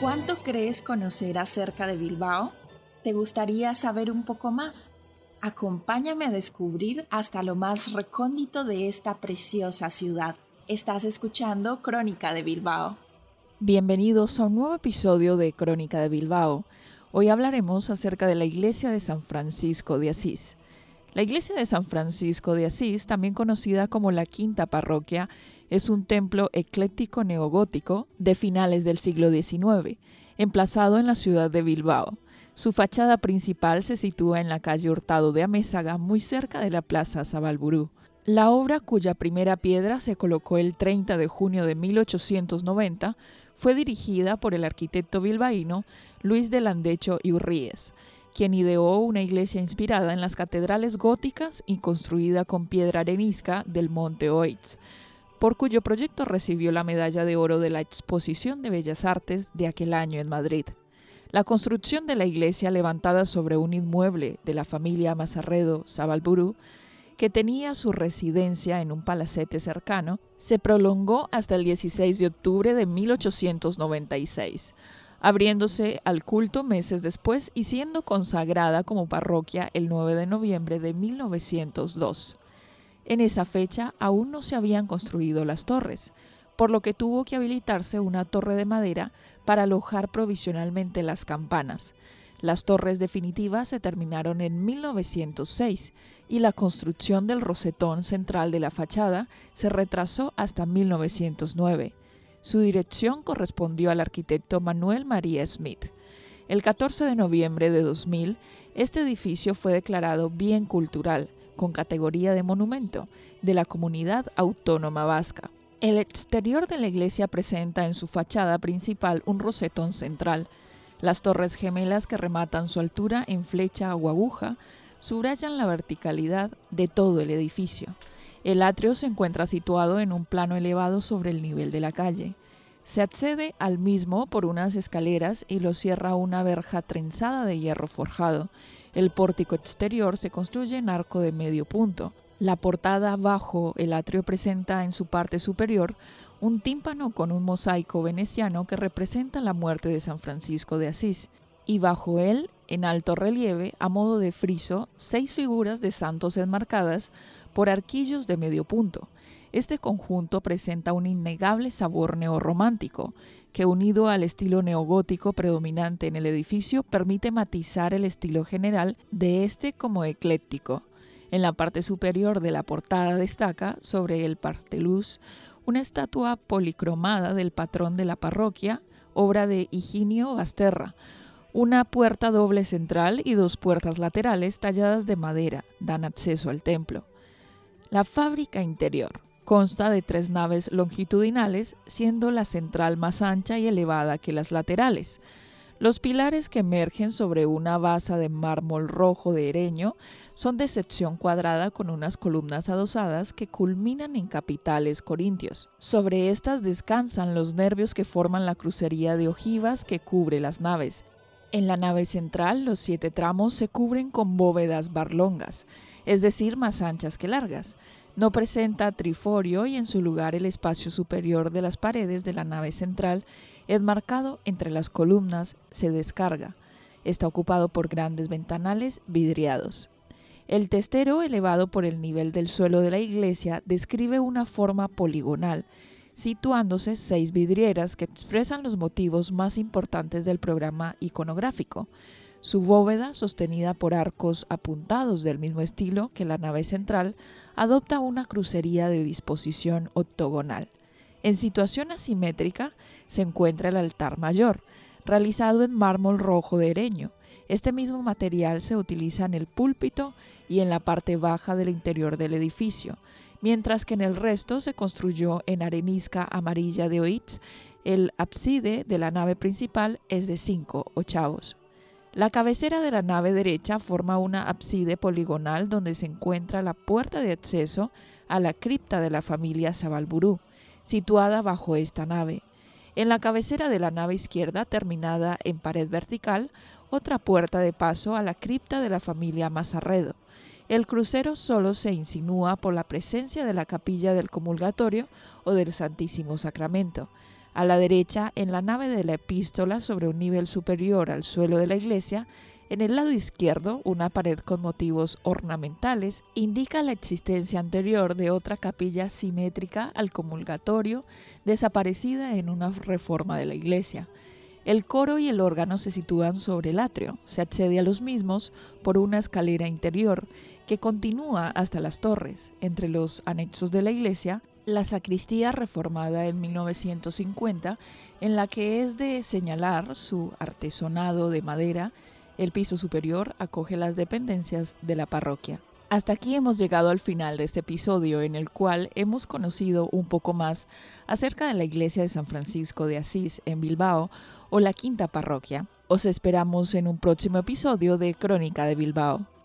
¿Cuánto crees conocer acerca de Bilbao? ¿Te gustaría saber un poco más? Acompáñame a descubrir hasta lo más recóndito de esta preciosa ciudad. Estás escuchando Crónica de Bilbao. Bienvenidos a un nuevo episodio de Crónica de Bilbao. Hoy hablaremos acerca de la iglesia de San Francisco de Asís. La iglesia de San Francisco de Asís, también conocida como la Quinta Parroquia, es un templo ecléctico neogótico de finales del siglo XIX, emplazado en la ciudad de Bilbao. Su fachada principal se sitúa en la calle Hurtado de Amézaga, muy cerca de la Plaza Sabalburú. La obra, cuya primera piedra se colocó el 30 de junio de 1890, fue dirigida por el arquitecto bilbaíno Luis de Landecho y Urríez, quien ideó una iglesia inspirada en las catedrales góticas y construida con piedra arenisca del Monte Oitz, por cuyo proyecto recibió la medalla de oro de la Exposición de Bellas Artes de aquel año en Madrid. La construcción de la iglesia levantada sobre un inmueble de la familia Mazarredo Sabalburú, que tenía su residencia en un palacete cercano, se prolongó hasta el 16 de octubre de 1896, abriéndose al culto meses después y siendo consagrada como parroquia el 9 de noviembre de 1902. En esa fecha aún no se habían construido las torres, por lo que tuvo que habilitarse una torre de madera para alojar provisionalmente las campanas. Las torres definitivas se terminaron en 1906 y la construcción del rosetón central de la fachada se retrasó hasta 1909. Su dirección correspondió al arquitecto Manuel María Smith. El 14 de noviembre de 2000, este edificio fue declarado bien cultural, con categoría de monumento, de la comunidad autónoma vasca. El exterior de la iglesia presenta en su fachada principal un rosetón central. Las torres gemelas que rematan su altura en flecha o aguja subrayan la verticalidad de todo el edificio. El atrio se encuentra situado en un plano elevado sobre el nivel de la calle. Se accede al mismo por unas escaleras y lo cierra una verja trenzada de hierro forjado. El pórtico exterior se construye en arco de medio punto. La portada bajo el atrio presenta en su parte superior un tímpano con un mosaico veneciano que representa la muerte de San Francisco de Asís, y bajo él, en alto relieve, a modo de friso, seis figuras de santos enmarcadas por arquillos de medio punto. Este conjunto presenta un innegable sabor neorromántico, que unido al estilo neogótico predominante en el edificio permite matizar el estilo general de este como ecléctico. En la parte superior de la portada destaca, sobre el parteluz, una estatua policromada del patrón de la parroquia, obra de Higinio Basterra. Una puerta doble central y dos puertas laterales talladas de madera dan acceso al templo. La fábrica interior consta de tres naves longitudinales, siendo la central más ancha y elevada que las laterales. Los pilares que emergen sobre una base de mármol rojo de Ereño son de sección cuadrada con unas columnas adosadas que culminan en capitales corintios. Sobre estas descansan los nervios que forman la crucería de ojivas que cubre las naves. En la nave central los siete tramos se cubren con bóvedas barlongas, es decir, más anchas que largas. No presenta triforio y en su lugar el espacio superior de las paredes de la nave central enmarcado entre las columnas, se descarga. Está ocupado por grandes ventanales vidriados. El testero, elevado por el nivel del suelo de la iglesia, describe una forma poligonal, situándose seis vidrieras que expresan los motivos más importantes del programa iconográfico. Su bóveda, sostenida por arcos apuntados del mismo estilo que la nave central, adopta una crucería de disposición octogonal. En situación asimétrica se encuentra el altar mayor, realizado en mármol rojo de Ereño. Este mismo material se utiliza en el púlpito y en la parte baja del interior del edificio, mientras que en el resto se construyó en arenisca amarilla de Oitz. El ábside de la nave principal es de cinco ochavos. La cabecera de la nave derecha forma una ábside poligonal donde se encuentra la puerta de acceso a la cripta de la familia Sabalburú situada bajo esta nave. En la cabecera de la nave izquierda, terminada en pared vertical, otra puerta de paso a la cripta de la familia Mazarredo. El crucero solo se insinúa por la presencia de la capilla del comulgatorio o del Santísimo Sacramento. A la derecha, en la nave de la epístola, sobre un nivel superior al suelo de la iglesia, en el lado izquierdo, una pared con motivos ornamentales indica la existencia anterior de otra capilla simétrica al comulgatorio, desaparecida en una reforma de la iglesia. El coro y el órgano se sitúan sobre el atrio. Se accede a los mismos por una escalera interior que continúa hasta las torres. Entre los anexos de la iglesia, la sacristía reformada en 1950, en la que es de señalar su artesonado de madera, el piso superior acoge las dependencias de la parroquia. Hasta aquí hemos llegado al final de este episodio en el cual hemos conocido un poco más acerca de la iglesia de San Francisco de Asís en Bilbao o la quinta parroquia. Os esperamos en un próximo episodio de Crónica de Bilbao.